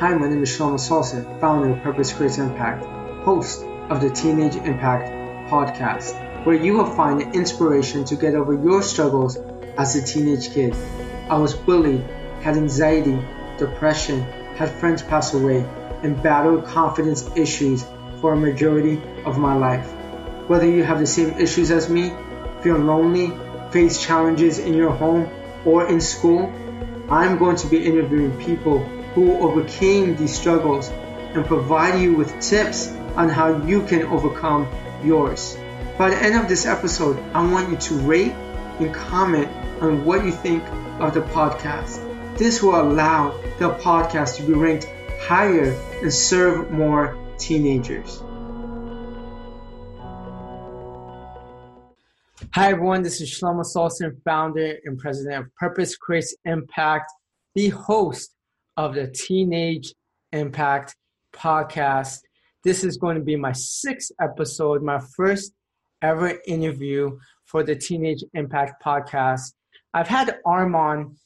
Hi, my name is Shlomo Salson, founder of Purpose Creates Impact, host of the Teenage Impact podcast, where you will find inspiration to get over your struggles as a teenage kid. I was bullied, had anxiety, depression, had friends pass away, and battled confidence issues for a majority of my life. Whether you have the same issues as me, feel lonely, face challenges in your home or in school, I'm going to be interviewing people who overcame these struggles and provide you with tips on how you can overcome yours. By the end of this episode, I want you to rate and comment on what you think of the podcast. This will allow the podcast to be ranked higher and serve more teenagers. Hi, everyone. This is Shlomo Salson, founder and president of Purpose Creates Impact, the host of the Teenage Impact podcast. This is going to be my sixth episode, my first ever interview for the Teenage Impact podcast. I've had Armand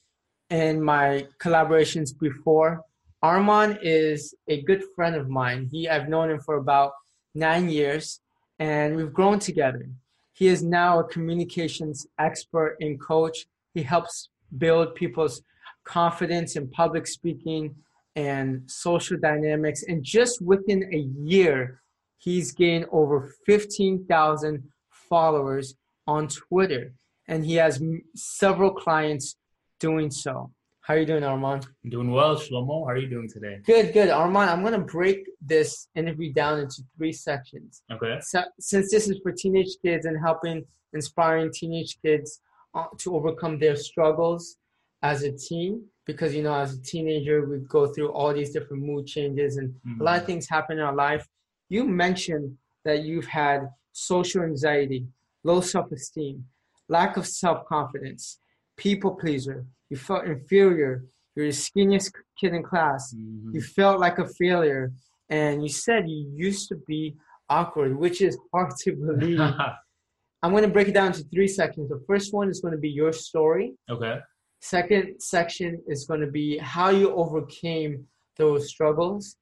in my collaborations before. Armand is a good friend of mine. He I've known him for about nine years, and we've grown together. He is now a communications expert and coach. He helps build people's confidence in public speaking and social dynamics. And just within a year, he's gained over 15,000 followers on Twitter. And he has several clients doing so. How are you doing, Armand? I'm doing well, Shlomo. How are you doing today? Good, good. Armand, I'm going to break this interview down into three sections. Okay. So, since this is for teenage kids and helping inspiring teenage kids uh, to overcome their struggles as a teen, because, you know, as a teenager, we go through all these different mood changes and mm-hmm. a lot of mm-hmm. things happen in our life. You mentioned that you've had social anxiety, low self esteem, lack of self confidence, people pleaser, you felt inferior. You're the skinniest kid in class. Mm-hmm. You felt like a failure. And you said you used to be awkward, which is hard to believe. I'm going to break it down into three sections. The first one is going to be your story. Okay. Second section is going to be how you overcame those struggles.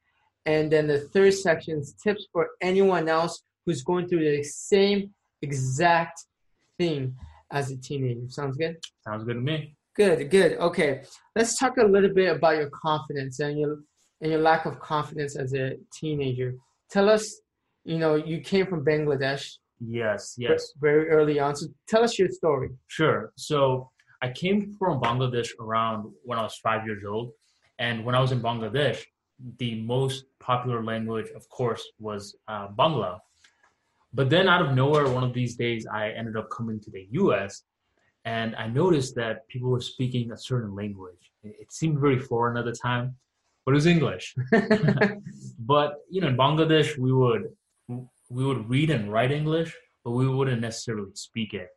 And then the third section is tips for anyone else who's going through the same exact thing as a teenager. Sounds good? Sounds good to me. Good, good. Okay, let's talk a little bit about your confidence and your and your lack of confidence as a teenager. Tell us, you know, you came from Bangladesh. Yes, yes. Very early on. So tell us your story. Sure. So I came from Bangladesh around when I was five years old, and when I was in Bangladesh, the most popular language, of course, was uh, Bangla. But then out of nowhere, one of these days, I ended up coming to the U.S and I noticed that people were speaking a certain language. It seemed very foreign at the time, but it was English. but you know, in Bangladesh, we would we would read and write English, but we wouldn't necessarily speak it.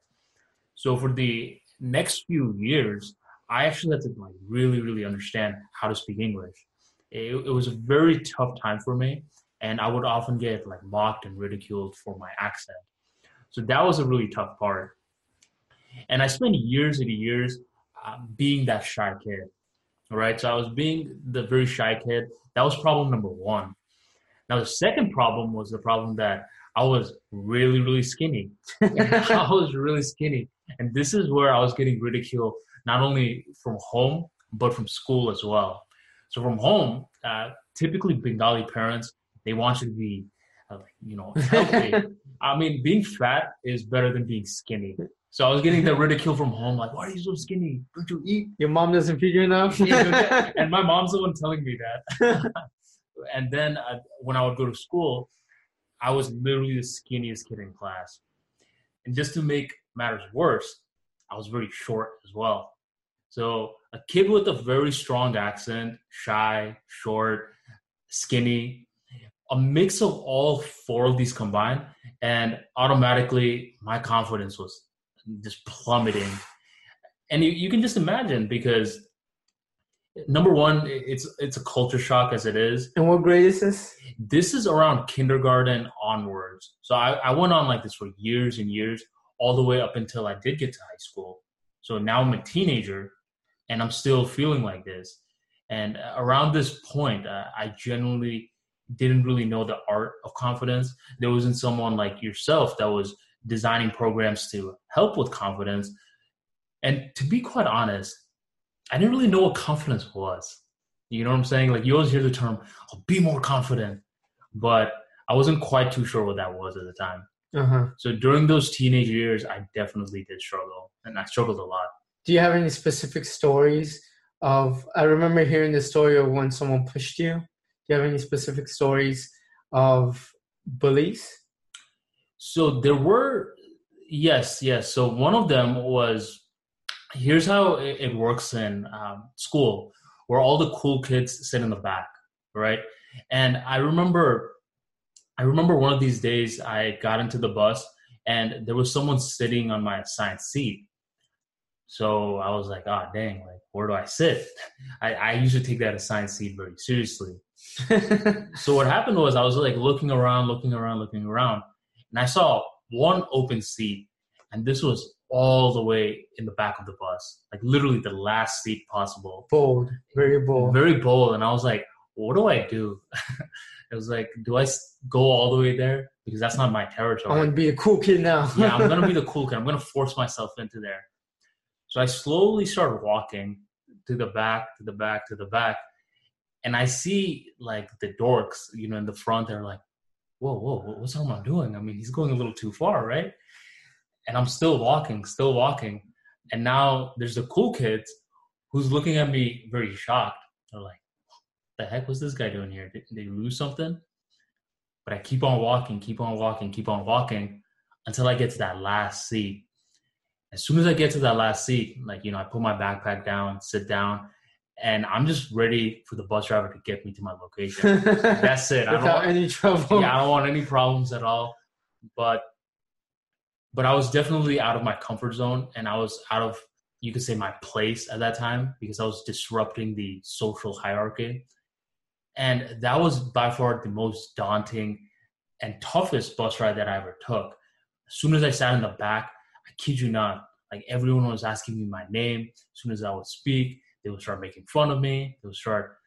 So for the next few years, I actually had to like really, really understand how to speak English. It, it was a very tough time for me, and I would often get like mocked and ridiculed for my accent. So that was a really tough part. And I spent years and years uh, being that shy kid. All right. So I was being the very shy kid. That was problem number one. Now, the second problem was the problem that I was really, really skinny. I was really skinny. And this is where I was getting ridiculed, not only from home, but from school as well. So from home, uh, typically Bengali parents, they want you to be, uh, you know, healthy. I mean, being fat is better than being skinny. So I was getting the ridicule from home, like, why are you so skinny? Don't you eat? Your mom doesn't feed you enough? and my mom's the one telling me that. and then uh, when I would go to school, I was literally the skinniest kid in class. And just to make matters worse, I was very short as well. So a kid with a very strong accent, shy, short, skinny, a mix of all four of these combined, and automatically my confidence was just plummeting. And you, you can just imagine because number one, it's it's a culture shock as it is. And what grade is this? This is around kindergarten onwards. So I, I went on like this for years and years, all the way up until I did get to high school. So now I'm a teenager and I'm still feeling like this. And around this point, uh, I genuinely didn't really know the art of confidence. There wasn't someone like yourself that was designing programs to help with confidence. And to be quite honest, I didn't really know what confidence was. You know what I'm saying? Like you always hear the term, oh, be more confident. But I wasn't quite too sure what that was at the time. Uh-huh. So during those teenage years, I definitely did struggle, and I struggled a lot. Do you have any specific stories of? I remember hearing the story of when someone pushed you. Do you have any specific stories of bullies? So there were, yes, yes. So one of them was, here's how it, works in um, school, where all the cool kids sit in the back, right? And I remember, I remember one of these days I got into the bus and there was someone sitting on my assigned seat. So I was like, oh dang, like where do I sit? I, I usually take that assigned seat very seriously. so what happened was I was like looking around, looking around, looking around, and I saw one open seat, and this was all the way in the back of the bus, like literally the last seat possible. bold, very bold. Very bold, and I was like, what do I do? it was like, do I go all the way there because that's not my territory. I territory? want to be a cool kid now. yeah, I'm gonna be the cool kid. I'm gonna force myself into there. So I slowly started walking to the back, to the back, to the back, and I see like the dorks, you know, in the front. They're like, "Whoa, whoa, what's Armand doing? I mean, he's going a little too far, right?" And I'm still walking, still walking, and now there's the cool kids who's looking at me very shocked. They're like, "The heck was this guy doing here? Did, they lose something?" But I keep on walking, keep on walking, keep on walking until I get to that last seat. As soon as I get to that last seat, like, you know, I put my backpack down, sit down, and I'm just ready for the bus driver to get me to my location. That's it. I don't, want, any trouble. yeah, I don't want any problems at all. But but I was definitely out of my comfort zone and I was out of you could say my place at that time because I was disrupting the social hierarchy. And that was by far the most daunting and toughest bus ride that I ever took. As soon as I sat in the back, I kid you not, like everyone was asking me my name. As soon as I would speak, they would start making fun of me. They would start,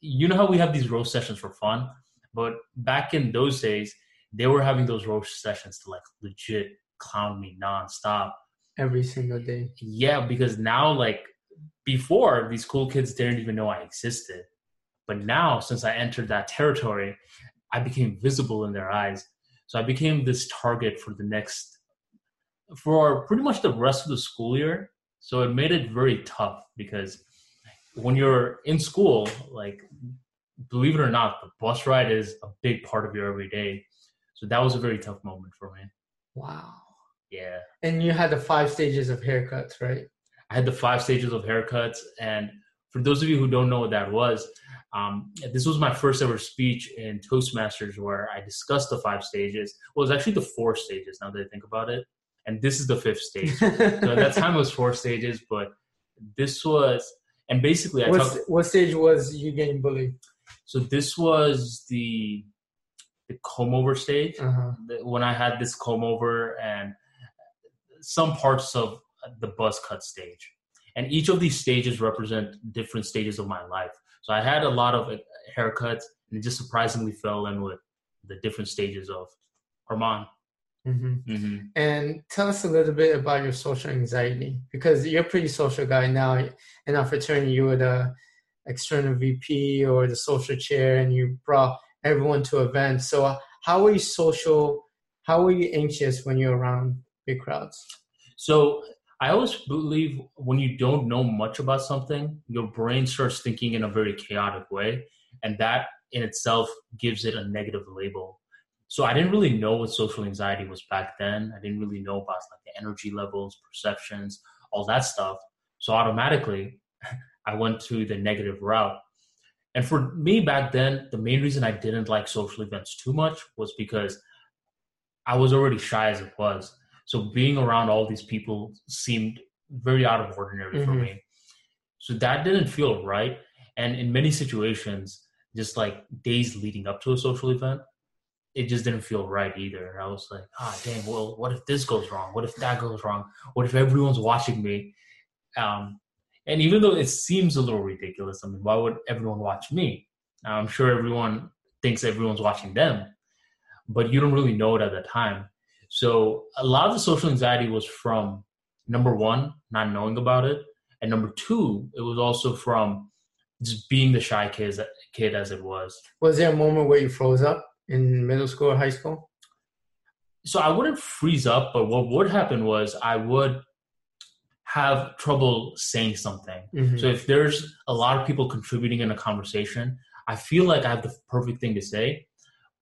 you know how we have these roast sessions for fun? But back in those days, they were having those roast sessions to like legit clown me nonstop. Every single day. Yeah, because now, like before, these cool kids didn't even know I existed. But now, since I entered that territory, I became visible in their eyes. So I became this target for the next, for pretty much the rest of the school year. So it made it very tough because when you're in school, like, believe it or not, the bus ride is a big part of your everyday. So that was a very tough moment for me. Wow. Yeah. And you had the five stages of haircuts, right? I had the five stages of haircuts. And for those of you who don't know what that was, um, this was my first ever speech in Toastmasters where I discussed the five stages. Well, it was actually the four stages now that I think about it. And this is the fifth stage. so at that time it was four stages, but this was, and basically I what, talked, what stage was you getting bullied? so this was the, the comb over stage. Uh-huh. when I had this comb over and some parts of the buzz cut stage. And each of these stages represent different stages of my life. So I had a lot of uh, haircuts and it just surprisingly fell in with the different stages of Armand. hmm hmm And tell us a little bit about your social anxiety because you're a pretty social guy now. In our fraternity, you were the external VP or the social chair, and you brought everyone to events. So, uh, how were you social? How were you anxious when you're around big crowds? So I always believe when you don't know much about something, your brain starts thinking in a very chaotic way. And that in itself gives it a negative label. So I didn't really know what social anxiety was back then. I didn't really know about like the energy levels, perceptions, all that stuff. So automatically I went to the negative route. And for me back then, the main reason I didn't like social events too much was because I was already shy as it was. So being around all these people seemed very out of ordinary for Mhm. me. So that didn't feel right. And in many situations, just like days leading up to a social event, it just didn't feel right either. I was like, ah, damn, well, what if this goes wrong? What if that goes wrong? What if everyone's watching me? Um, and even though it seems a little ridiculous, I mean, why would everyone watch me? I'm sure everyone thinks everyone's watching them, but you don't really know it at the time. So a lot of the social anxiety was from number one, not knowing about it, and number two, it was also from just being the shy kid, kid as it was. Was there a moment where you froze up in middle school or high school? So I wouldn't freeze up, but what would happen was I would have trouble saying something. Mm-hmm. So if there's a lot of people contributing in a conversation, I feel like I have the perfect thing to say,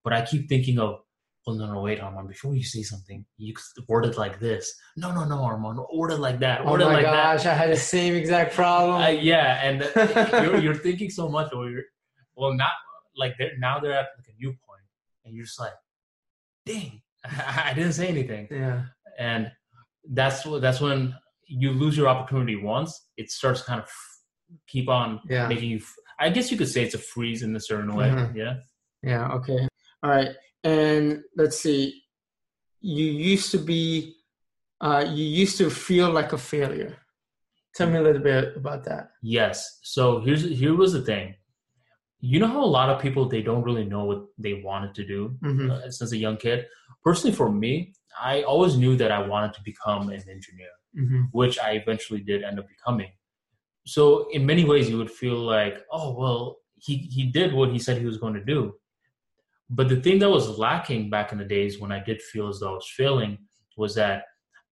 but I keep thinking of, oh no, no, wait, Armand, before you say something, you word it like this. No, no, no, Armand, word it like that. Word oh my like gosh, that. I had the same exact problem. Uh, yeah, and you're, you're thinking so much, or you're, well, not like they're, now they're at like a new point, and you're just like, dang, I didn't say anything. Yeah, and that's what that's when you lose your opportunity once, it starts kind of keep on yeah. making you. I guess you could say it's a freeze in a certain way. Mm-hmm. Yeah. Yeah. Okay. All right. And let's see. You used to be. Uh, you used to feel like a failure. Tell me a little bit about that. Yes. So here's here was the thing. You know how a lot of people they don't really know what they wanted to do mm-hmm. uh, since a young kid. Personally, for me, I always knew that I wanted to become an engineer mm-hmm. which I eventually did end up becoming. So in many ways, you would feel like, oh well, he he did what he said he was going to do. But the thing that was lacking back in the days when I did feel as though I was failing was that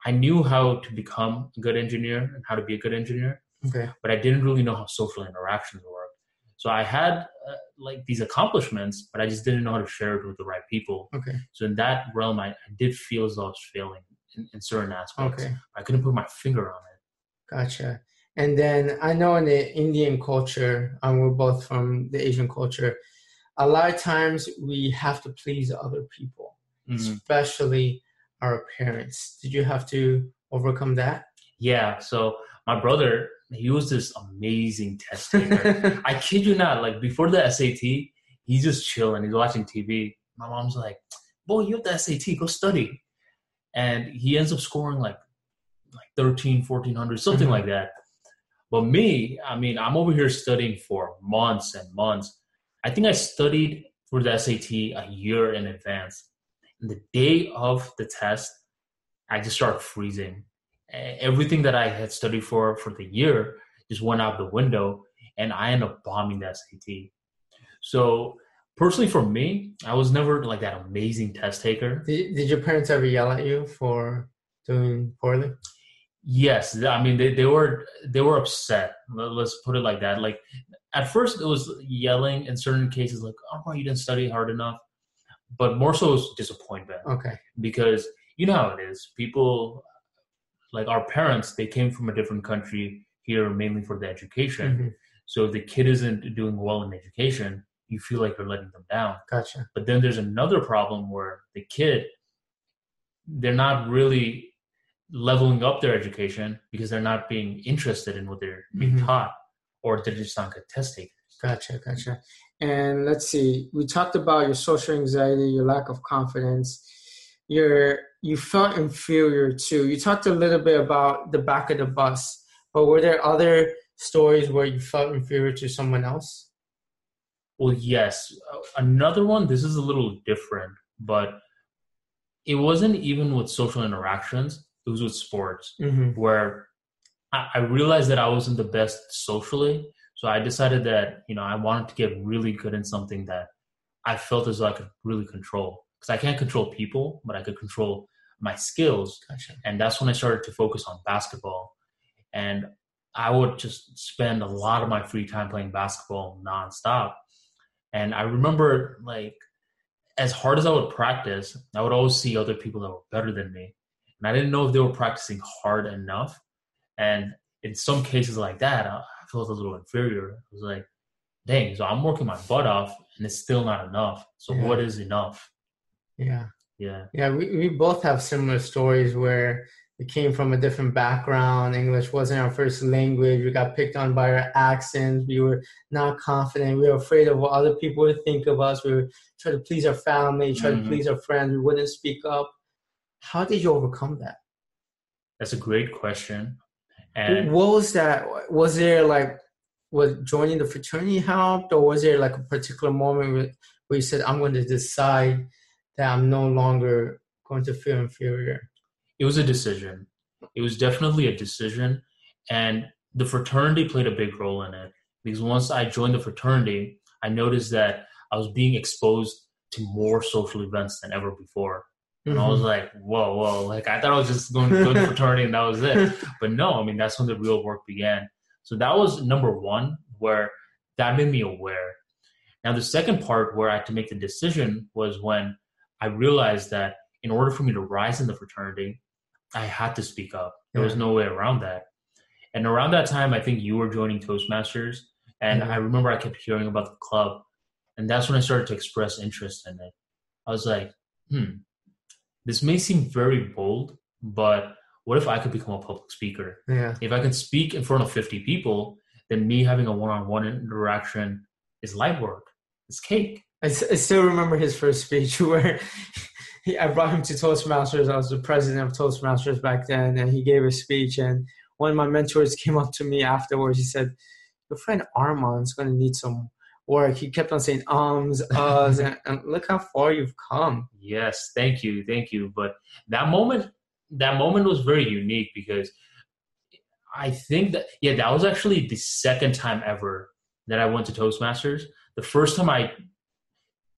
I knew how to become a good engineer and how to be a good engineer, okay. but I didn't really know how social interactions work. So I had uh, like these accomplishments, but I just didn't know how to share it with the right people. Okay. So in that realm, I, I did feel as though I was failing in, in certain aspects. Okay. I couldn't put my finger on it. Gotcha. And then I know in the Indian culture, and we're both from the Asian culture, a lot of times we have to please other people, mm-hmm. especially our parents. Did you have to overcome that? Yeah. So my brother, he was this amazing test taker. I kid you not. Like before the SAT, he's just chilling. He's watching TV. My mom's like, "Boy, you have the SAT. Go study." and he ends up scoring like like 13 1400 something mm-hmm. like that but me i mean i'm over here studying for months and months i think i studied for the sat a year in advance and the day of the test i just started freezing everything that i had studied for for the year just went out the window and i ended up bombing the sat so personally for me, I was never like that amazing test taker. Did, did your parents ever yell at you for doing poorly? Yes, I mean they, they were they were upset. Let's put it like that. Like at first it was yelling in certain cases, like "Oh, you didn't study hard enough," but more so was disappointment. Okay, because you know how it is. People like our parents, they came from a different country here mainly for the education. Mm-hmm. So if the kid isn't doing well in education, you feel like you're letting them down. Gotcha. But then there's another problem where the kid, they're not really leveling up their education because they're not being interested in what they're being mm-hmm. taught, or they're just not good test takers. Gotcha, gotcha. And let's see, we talked about your social anxiety, your lack of confidence, your you felt inferior too. You talked a little bit about the back of the bus, but were there other stories where you felt inferior to someone else? Well, yes. Another one, this is a little different, but it wasn't even with social interactions, it was with sports, mm-hmm. where I, realized that I wasn't the best socially. So I decided that, you know, I wanted to get really good in something that I felt as though I could really control. Because I can't control people, but I could control my skills. Gotcha. And that's when I started to focus on basketball. And I would just spend a lot of my free time playing basketball nonstop. And I remember like as hard as I would practice, I would always see other people that were better than me. And I didn't know if they were practicing hard enough. And in some cases like that, I felt a little inferior. I was like, dang, so I'm working my butt off and it's still not enough. So yeah. what is enough? Yeah. Yeah. Yeah. We, we both have similar stories where we came from a different background. English wasn't our first language. We got picked on by our accents. We were not confident. We were afraid of what other people would think of us. We were trying to please our family, try mm-hmm. to please our friends. We wouldn't speak up. How did you overcome that? That's a great question. And what was that? Was there like was joining the fraternity helped, or was there like a particular moment where, where you said, "I'm going to decide that I'm no longer going to feel inferior"? it was a decision. It was definitely a decision, and the fraternity played a big role in it because once I joined the fraternity, I noticed that I was being exposed to more social events than ever before. And I was like, whoa, whoa. Like, I thought I was just going to go to fraternity and that was it. But no, I mean, that's when the real work began. So that was number one, where that made me aware. Now, the second part where I had to make the decision was when I realized that in order for me to rise in the fraternity, I had to speak up. There was no way around that. And around that time, I think you were joining Toastmasters. And Yeah. I remember I kept hearing about the club. And that's when I started to express interest in it. I was like, hmm, this may seem very bold, but what if I could become a public speaker? yeah, If I can speak in front of 50 people, then me having a one on one interaction is light work, it's cake. I, s- I still remember his first speech where he, I brought him to Toastmasters. I was the president of Toastmasters back then, and he gave a speech. And one of my mentors came up to me afterwards. He said, "Your friend Armand's going to need some work." He kept on saying ums, uhs, and, and look how far you've come. Yes, thank you, thank you. But that moment, that moment was very unique because I think that yeah, that was actually the second time ever that I went to Toastmasters. The first time I,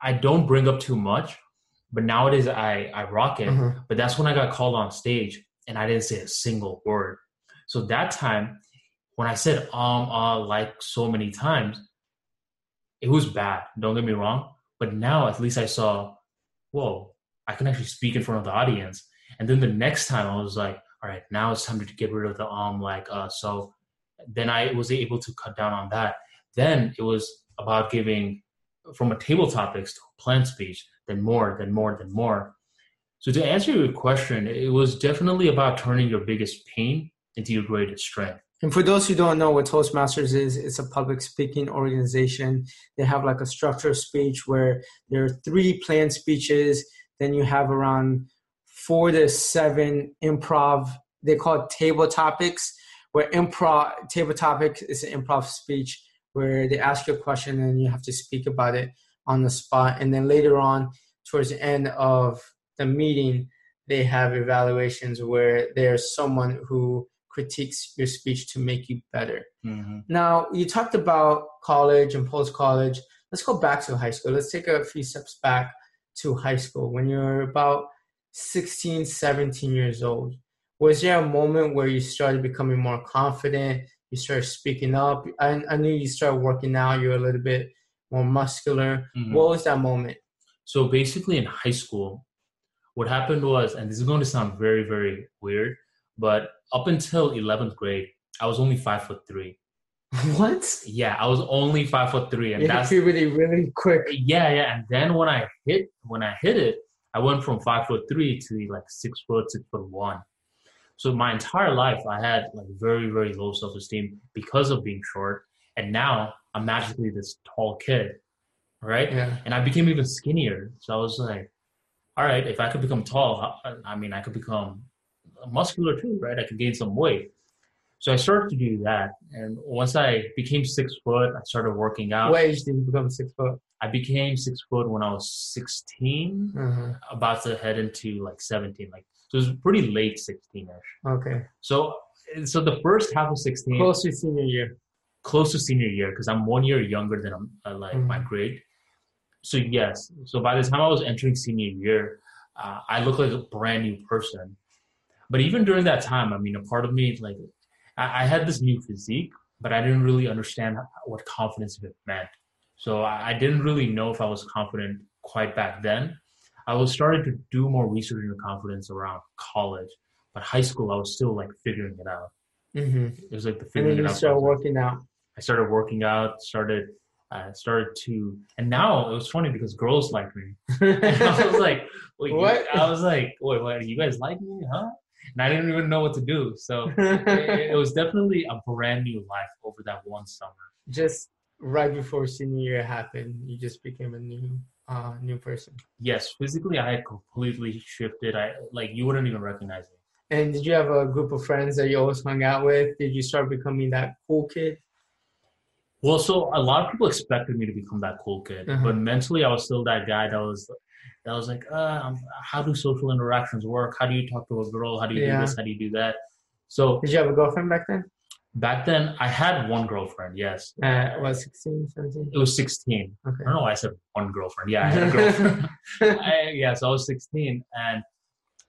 I don't bring up too much, but nowadays I I rock it. Uh-huh. But that's when I got called on stage and I didn't say a single word. So that time, when I said um uh like so many times, it was bad. Don't get me wrong. But now at least I saw, whoa, I can actually speak in front of the audience. And then the next time I was like, all right, now it's time to get rid of the um like uh so then I was able to cut down on that. Then it was about giving from a table topics to a plan speech, then more, then more, then more. So to answer your question, it was definitely about turning your biggest pain into your greatest strength. And for those who don't know what Toastmasters is, it's a public speaking organization. They have like a structure of speech where there are three planned speeches, then you have around four to seven improv. They call it table topics, where improv table topic is an improv speech where they ask you a question and you have to speak about it on the spot. And then later on, towards the end of the meeting, they have evaluations where there's someone who critiques your speech to make you better. Now, you talked about college and post college. Let's go back to high school. Let's take a few steps back to high school. When you're about 16, 17 years old, was there a moment where you started becoming more confident? You started speaking up? I, I knew you started working out, you're a little bit more muscular. Mhm. What was that moment? So basically, in high school, what happened was, and this is going to sound very, very weird, but up until 11th grade, I was only five foot three. what? Yeah, I was only five foot three, and You that's puberty really quick. yeah, yeah. And then when I hit when I hit it, I went from five foot three to like six foot, six foot one. So my entire life, I had like very, very low self esteem because of being short, and now I'm magically this tall kid, right? Yeah. and I became even skinnier. So I was like, all right, if I could become tall, I I mean, I could become muscular too, right? I could gain some weight. So I started to do that. And once I became six foot, I started working out. What age did you become six foot? I became six foot when I was 16, Uh-huh. about to head into like 17. Like, so it was pretty late 16 ish. Okay. So, so the first half of 16, Close to senior year. close to senior year because I'm one year younger than um, uh, like my Mhm. grade. So yes, so by the time I was entering senior year, uh, I looked like a brand new person. But even during that time, I mean, a part of me like I, I had this new physique, but I didn't really understand what confidence meant. So I, I didn't really know if I was confident quite back then. I was starting to do more research into confidence around college, but high school I was still like figuring it out. Mm-hmm. It was like the figuring And then it you out. start process. working out. I started working out, started uh, started to, and now it was funny because girls like me. I was like, wait, What? I was like, wait, what? You guys like me, huh? And I didn't even know what to do. So it, it was definitely a brand new life over that one summer. just right before senior year happened, you just became a new uh new person. Yes, physically I had completely shifted. I like you wouldn't even recognize me. And did you have a group of friends that you always hung out with? Did you start becoming that cool kid? Well, so a lot of people expected me to become that cool kid, Uh-huh. but mentally, I was still that guy that was that was like, uh, um, how do social interactions work? How do you talk to a girl? How do you Yeah. do this? How do you do that? So Did you have a girlfriend back then? back then, I had one girlfriend. Yes, Uh, what, 16, 17? it was sixteen. Okay. I don't know why I said one girlfriend. Yeah, I had a girlfriend. I, yeah, so I was 16 and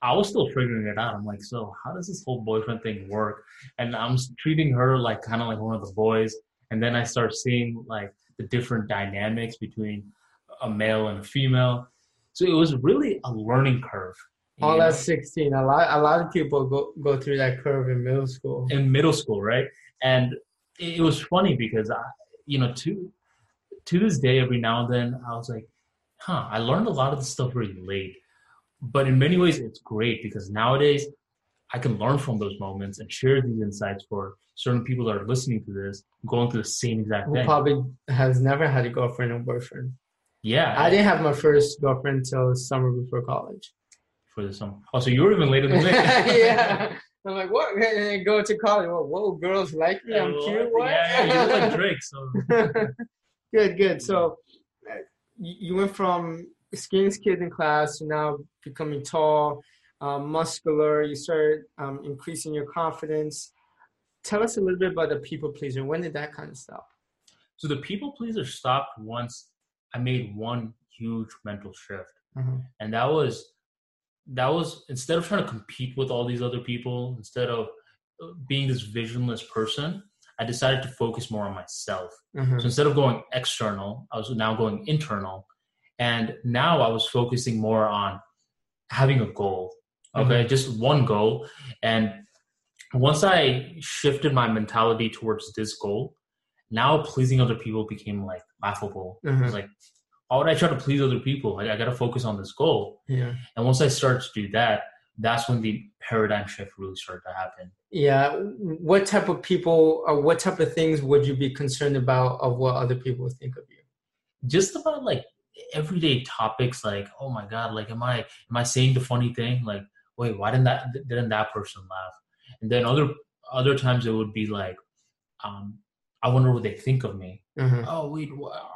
I was still figuring it out. I'm like, so how does this whole boyfriend thing work? And I'm treating her like kind of like one of the boys. And then I start seeing like the different dynamics between a male and a female. So it was really a learning curve. All know? at 16. A lot, a lot of people go, go through that curve in middle school. in middle school, right? And it, it was funny because I, you know, to to this day, every now and then, I was like, huh, I learned a lot of this stuff really late. But in many ways, it's great because nowadays I can learn from those moments and share these insights for certain people that are listening to this, going through the same exact Who thing. probably has never had a girlfriend or boyfriend. Yeah, I didn't have my first girlfriend until summer before college. for the summer. Oh, so you were even later than me. yeah. I'm like, what? And then go to college. Whoa, whoa, girls like me. I'm cute. What? Yeah, yeah, you look like Drake. So good, good. So uh, you you went from skinniest kid in class to now becoming tall, um, muscular. You started um, increasing your confidence. Tell us a little bit about the people pleaser. When did that kind of stop? So the people pleaser stopped once I made one huge mental shift. Uh-huh. And that was that was instead of trying to compete with all these other people, instead of uh, being this visionless person, I decided to focus more on myself. Uh-huh. So instead of going external, I was now going internal. And now I was focusing more on having a goal. Okay, just one goal. And once I shifted my mentality towards this goal, now pleasing other people became like laughable. Was like, why would I try to please other people? Like, I got to focus on this goal. Yeah. And once I started to do that, that's when the paradigm shift really started to happen. Yeah. What type of people or what type of things would you be concerned about of what other people think of you? Just about like everyday topics, like, oh my god, like, am I am I saying the funny thing? Like, wait, why didn't that didn't that person laugh? And then other other times it would be like, um, I wonder what they think of me. Uh-huh. oh wait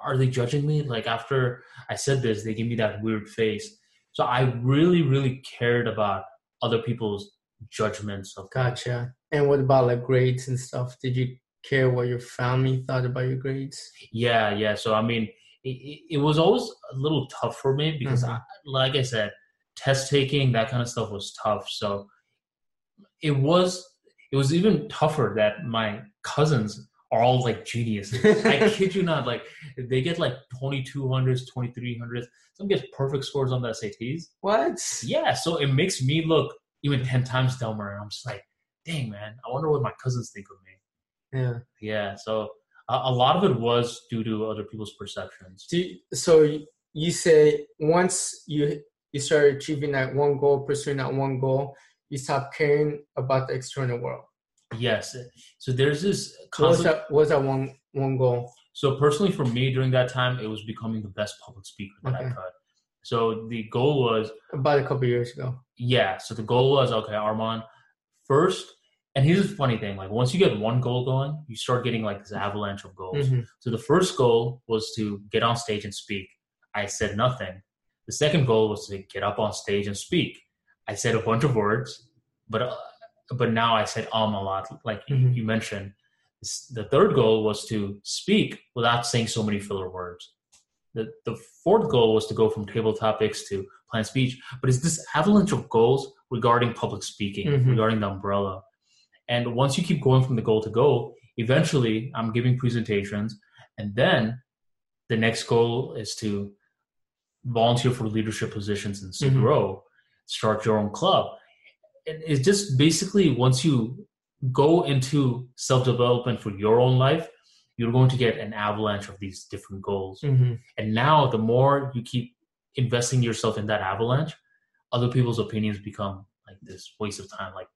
are they judging me like after i said this they give me that weird face so i really really cared about other people's judgments of me. Gotcha. And what about like grades and stuff? Did you care what your family thought about your grades? yeah yeah so i mean it, it, was always a little tough for me because Mhm. I, like i said test taking that kind of stuff was tough so it was it was even tougher that my cousins are all like geniuses I kid you not, like they get like 2200s, 2300s. Some get perfect scores on the SATs. what? Yeah, so it makes me look even 10 times dumber. And I'm just like, dang, man, I wonder what my cousins think of me. Yeah. Yeah, so a, a lot of it was due to other people's perceptions. Do you, so you- you say once you you start achieving that one goal, pursuing that one goal, you stop caring about the external world. Yes, so there's this What was concept. that? What was that one one goal? So personally, for me during that time, it was becoming the best public speaker that I could. So the goal was About a couple years ago. Yeah. So the goal was okay, Armand. First, and here's the funny thing: like once you get one goal going, you start getting like this avalanche of goals. Mhm. So the first goal was to get on stage and speak. I said nothing. The second goal was to get up on stage and speak. I said a bunch of words, but uh, but now I said um a lot, like you- Mhm. you mentioned. The third goal was to speak without saying so many filler words. The, the fourth goal was to go from table topics to planned speech, but it's this avalanche of goals regarding public speaking, Mhm. regarding the umbrella. And once you keep going from the goal to goal, eventually I'm giving presentations, and then the next goal is to volunteer for leadership positions and Mhm. grow, start your own club. And it's just basically once you go into self development for your own life, you're going to get an avalanche of these different goals. Mhm. And now, the more you keep investing yourself in that avalanche, other people's opinions become like this waste of time. Like,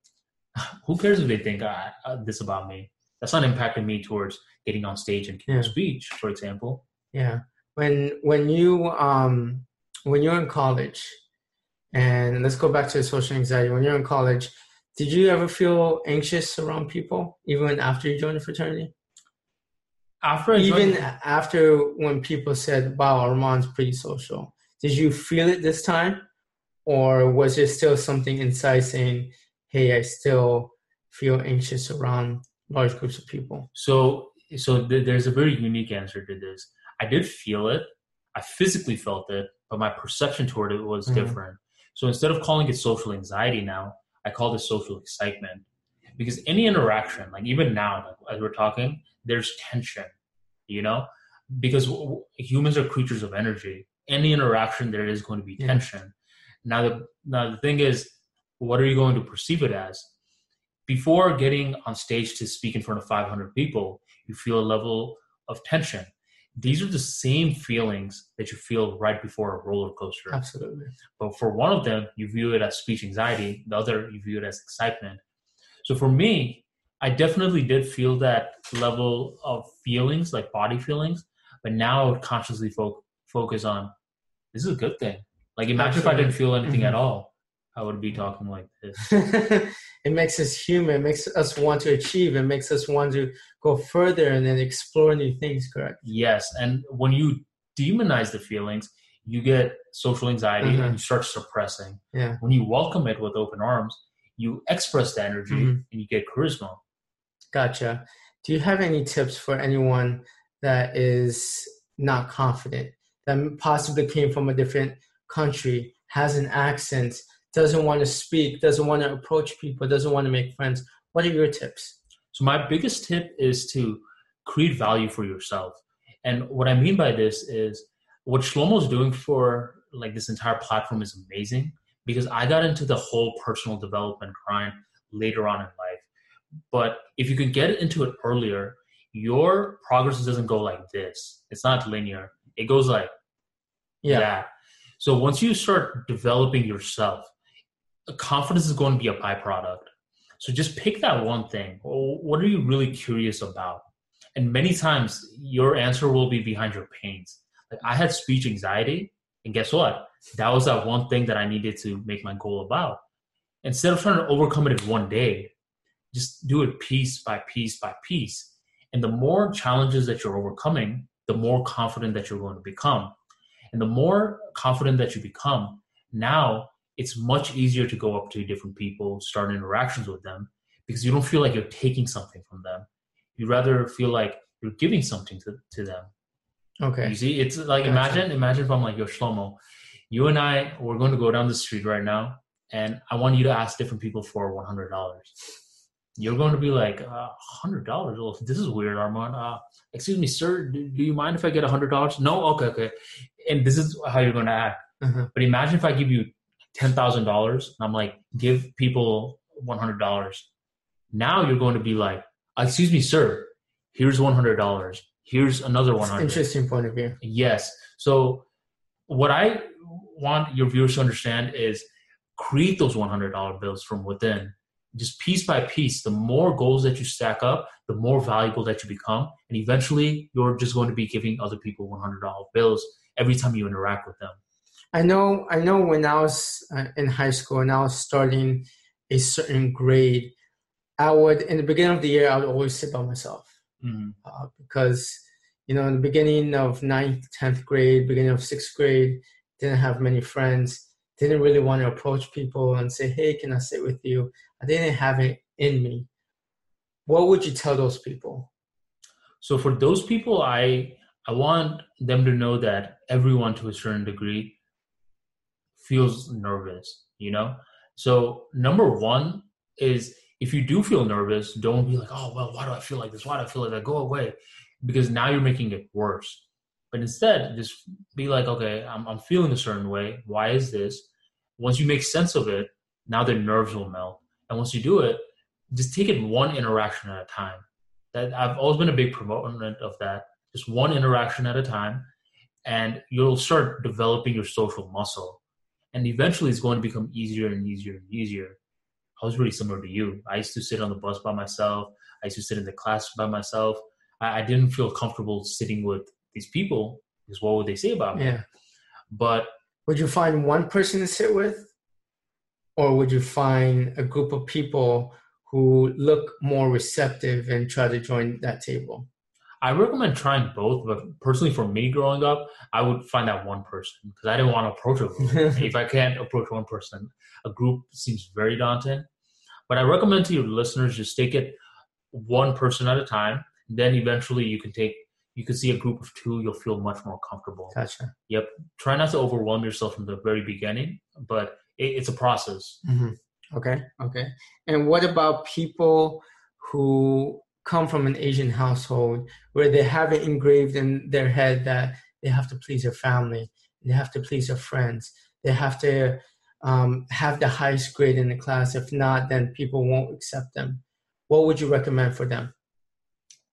who cares if they think uh, uh, this about me? That's not impacting me towards getting on stage and giving a Yeah. speech, for example. Yeah. When when you um when you're in college, and let's go back to social anxiety. When you're in college, Did you ever feel anxious around people, even after you joined the fraternity? After I even after when people said, "Wow, Armand's pretty social," did you feel it this time, or was there still something inside saying, "Hey, I still feel anxious around large groups of people"? so so th- there's a very unique answer to this. I did feel it. I physically felt it, but my perception toward it was Mhm. different. So instead of calling it social anxiety now, I call this social excitement. Because any interaction, like even now, like, as we're talking, there's tension, you know? Because w- humans are creatures of energy. Any interaction, there is going to be Yeah. tension. Now, the, now the thing is, what are you going to perceive it as? Before getting on stage to speak in front of 500 people, you feel a level of tension. These are the same feelings that you feel right before a roller coaster. Absolutely. But for one of them, you view it as speech anxiety. The other, you view it as excitement. So for me, I definitely did feel that level of feelings, like body feelings. But now I would consciously fo- focus on this is a good thing. Like imagine if I didn't feel anything at Mhm. all, I would be talking like this. it makes us human. It makes us want to achieve. It makes us want to go further and then explore new things. Correct. Yes, and when you demonize the feelings, you get social anxiety Mhm. and you start suppressing. Yeah. When you welcome it with open arms, you express the energy Mhm. and you get charisma. Gotcha. Do you have any tips for anyone that is not confident, that possibly came from a different country, has an accent, doesn't want to speak, doesn't want to approach people, doesn't want to make friends? What are your tips? So my biggest tip is to create value for yourself. And what I mean by this is what Shlomo's doing for like this entire platform is amazing because I got into the whole personal development grind later on in life. But if you can get into it earlier, your progress doesn't go like this. It's not linear. It goes like Yeah. that. So once you start developing yourself, confidence is going to be a byproduct. So just pick that one thing. What are you really curious about? And many times your answer will be behind your pains. Like I had speech anxiety, and guess what? That was that one thing that I needed to make my goal about. Instead of trying to overcome it in one day, just do it piece by piece by piece. And the more challenges that you're overcoming, the more confident that you're going to become. And the more confident that you become, now it's much easier to go up to different people, start interactions with them, because you don't feel like you're taking something from them. You rather feel like you're giving something to, to them. Okay. You see, it's like Gotcha. imagine, imagine if I'm like, yo, Shlomo, you and I, we're going to go down the street right now, and I want you to ask different people for one hundred dollars. You're going to be like, uh, hundred dollars? Well, this is weird, Armand. Uh, excuse me, sir. Do, do you mind if I get hundred dollars? No, okay, okay. And this is how you're going to act. Uh-huh. But imagine if I give you ten thousand dollars, and I'm like, give people one hundred dollars. Now you're going to be like, excuse me, sir. Here's one hundred dollars. Here's another one hundred. interesting point of view. Yes. So what I want your viewers to understand is create those $100 bills from within. Just piece by piece, the more goals that you stack up, the more valuable that you become. And eventually, you're just going to be giving other people $100 bills every time you interact with them. I know. I know. When I was uh, in high school and I was starting a certain grade, I would, in the beginning of the year, I would always sit by myself Mhm. uh, because, you know, in the beginning of ninth, tenth grade, beginning of sixth grade, didn't have many friends. Didn't really want to approach people and say, "Hey, can I sit with you?" I didn't have it in me. What would you tell those people? So for those people, I I want them to know that everyone to a certain degree feels nervous, you know? So number one is if you do feel nervous, don't be like, oh well, why do I feel like this? Why do I feel like that? Go away. Because now you're making it worse. But instead, just be like, okay, I'm I'm feeling a certain way. Why is this? Once you make sense of it, now the nerves will melt. And once you do it, just take it one interaction at a time. That I've always been a big proponent of that. Just one interaction at a time, and you'll start developing your social muscle. And eventually, it's going to become easier and easier and easier. I was really similar to you. I used to sit on the bus by myself. I used to sit in the class by myself. I, I didn't feel comfortable sitting with these people because what would they say about me? Yeah. But Would you find one person to sit with? or would you find a group of people who look more receptive and try to join that table? I recommend trying both, but personally, for me growing up, I would find that one person because I didn't want to approach a group. if I can't approach one person, a group seems very daunting. But I recommend to your listeners just take it one person at a time. Then eventually, you can take you can see a group of two. You'll feel much more comfortable. Gotcha. Yep. Try not to overwhelm yourself from the very beginning, but it, it's a process. Mm-hmm. Okay. Okay. And what about people who come from an Asian household where they have it engraved in their head that they have to please their family, they have to please their friends, they have to um, have the highest grade in the class. If not, then people won't accept them. What would you recommend for them?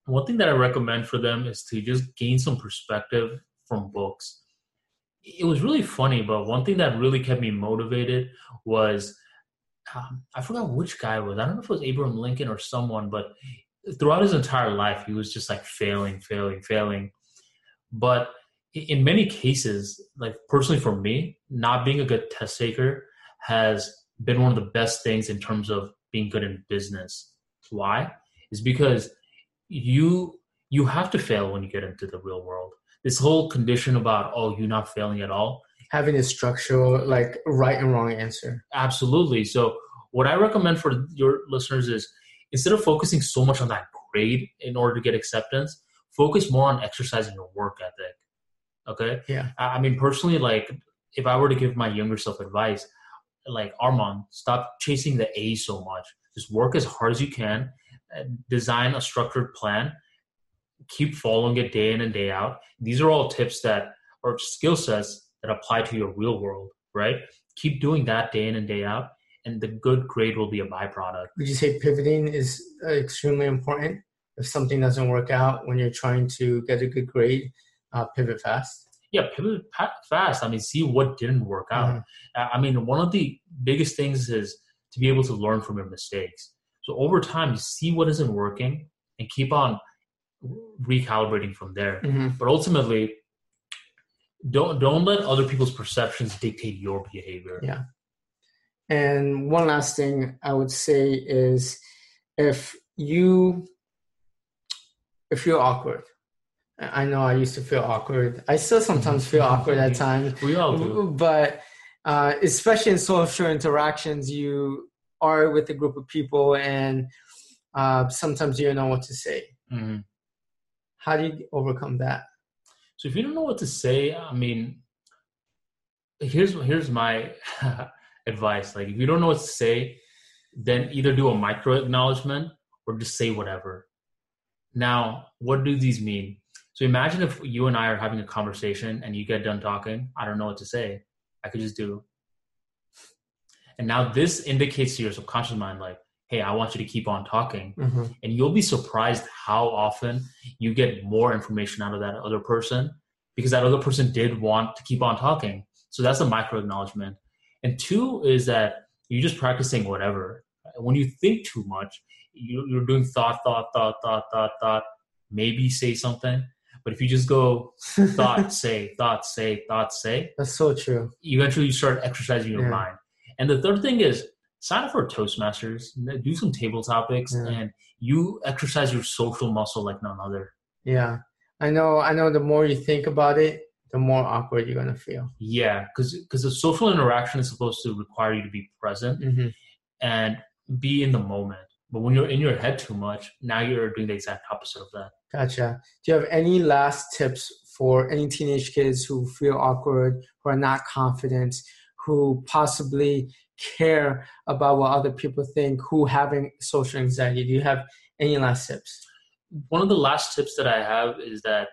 One thing that I recommend for them is to just gain some perspective from books. It was really funny, but one thing that really kept me motivated was um, I forgot which guy was. I don't know if it was Abraham Lincoln or someone, but throughout his entire life, he was just like failing, failing, failing. But in many cases, like personally for me, not being a good test taker has been one of the best things in terms of being good in business. Why? Is because you you have to fail when you get into the real world. This whole condition about oh you're not failing at all. Having a structural like right and wrong answer. Absolutely. So what I recommend for your listeners is instead of focusing so much on that grade in order to get acceptance, focus more on exercising your work ethic. Okay. Yeah. I mean, personally, like if I were to give my younger self advice, like Armand, stop chasing the A so much. Just work as hard as you can, uh, design a structured plan, keep following it day in and day out. These are all tips that or skill sets that apply to your real world, right? Keep doing that day in and day out, and the good grade will be a byproduct. Would you say pivoting is uh, extremely important? If something doesn't work out when you're trying to get a good grade, uh, pivot fast. Yeah, pivot fast. I mean, see what didn't work out. Mm-hmm. I mean, one of the biggest things is to be able to learn from your mistakes. So over time, you see what isn't working and keep on recalibrating from there. Mm-hmm. But ultimately, don't don't let other people's perceptions dictate your behavior. Yeah. And one last thing I would say is if you if you're awkward, I know I used to feel awkward. I still sometimes feel awkward at times. We all do. But uh, especially in social interactions, you are with a group of people and uh, sometimes you don't know what to say. Mm-hmm. How do you overcome that? So if you don't know what to say, I mean, here's here's my advice. Like if you don't know what to say, then either do a micro acknowledgement or just say whatever. Now, what do these mean? So imagine if you and I are having a conversation and you get done talking, I don't know what to say. I could just do. And now this indicates to your subconscious mind, like, hey, I want you to keep on talking. Mm-hmm. And you'll be surprised how often you get more information out of that other person because that other person did want to keep on talking. So that's a micro acknowledgement. And two is that you're just practicing whatever. When you think too much, you're doing thought, thought, thought, thought, thought, thought, maybe say something. But if you just go thought, say, thought, say, thought, say, that's so true. Eventually, you start exercising your yeah. mind. And the third thing is sign up for Toastmasters, do some table topics, yeah. and you exercise your social muscle like none other. Yeah, I know. I know. The more you think about it, the more awkward you're gonna feel. Yeah, because because the social interaction is supposed to require you to be present mm-hmm. and be in the moment. But when you're in your head too much, now you're doing the exact opposite of that. Gotcha. Do you have any last tips for any teenage kids who feel awkward, who are not confident, who possibly care about what other people think, who having social anxiety? Do you have any last tips? One of the last tips that I have is that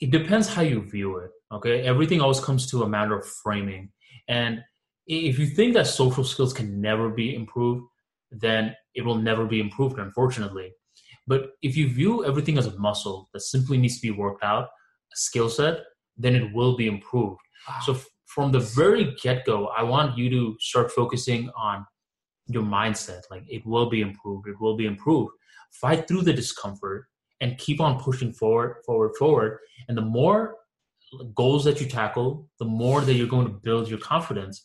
it depends how you view it. Okay, everything always comes to a matter of framing, and if you think that social skills can never be improved, then it will never be improved, unfortunately. But if you view everything as a muscle that simply needs to be worked out, a skill set, then it will be improved. Wow. So f- from the very get go, I want you to start focusing on your mindset. Like it will be improved. It will be improved. Fight through the discomfort and keep on pushing forward, forward, forward. And the more goals that you tackle, the more that you're going to build your confidence.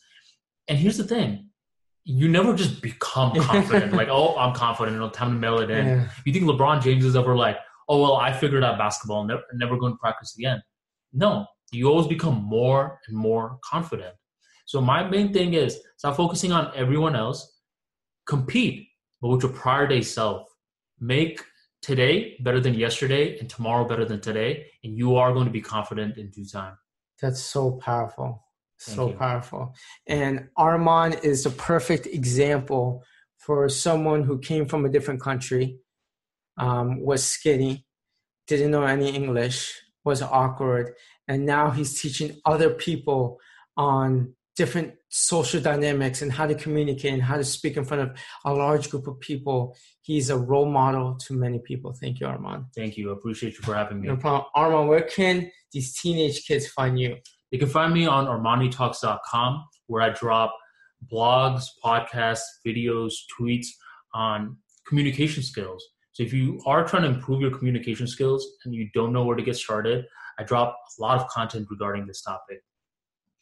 And here's the thing you never just become confident. like, oh, I'm confident. It'll time to mail it in. Yeah. You think LeBron James is ever like, oh well, I figured out basketball, never never going to practice again. No, you always become more and more confident. So my main thing is stop focusing on everyone else, compete, but with your prior day self. Make today better than yesterday and tomorrow better than today, and you are going to be confident in due time. That's so powerful. Thank So you. powerful. And Armand is a perfect example for someone who came from a different country, um, was skinny, didn't know any English, was awkward, and now he's teaching other people on different social dynamics and how to communicate and how to speak in front of a large group of people. He's a role model to many people. Thank you, Armand. Thank you. I appreciate you for having me. No problem. Armand, where can these teenage kids find you? You can find me on ArmaniTalks.com where I drop blogs, podcasts, videos, tweets on communication skills. So if you are trying to improve your communication skills and you don't know where to get started, I drop a lot of content regarding this topic.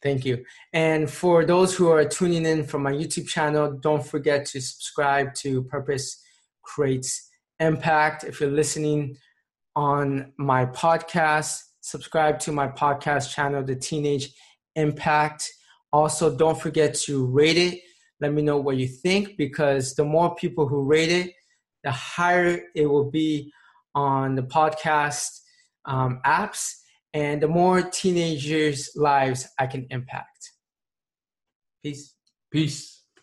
Thank you. And for those who are tuning in from my YouTube channel, don't forget to subscribe to Purpose Creates Impact. If you're listening on my podcast, subscribe to my podcast channel, The Teenage Impact. Also, don't forget to rate it. Let me know what you think because the more people who rate it, the higher it will be on the podcast um, apps and the more teenagers' lives I can impact. Peace. Peace.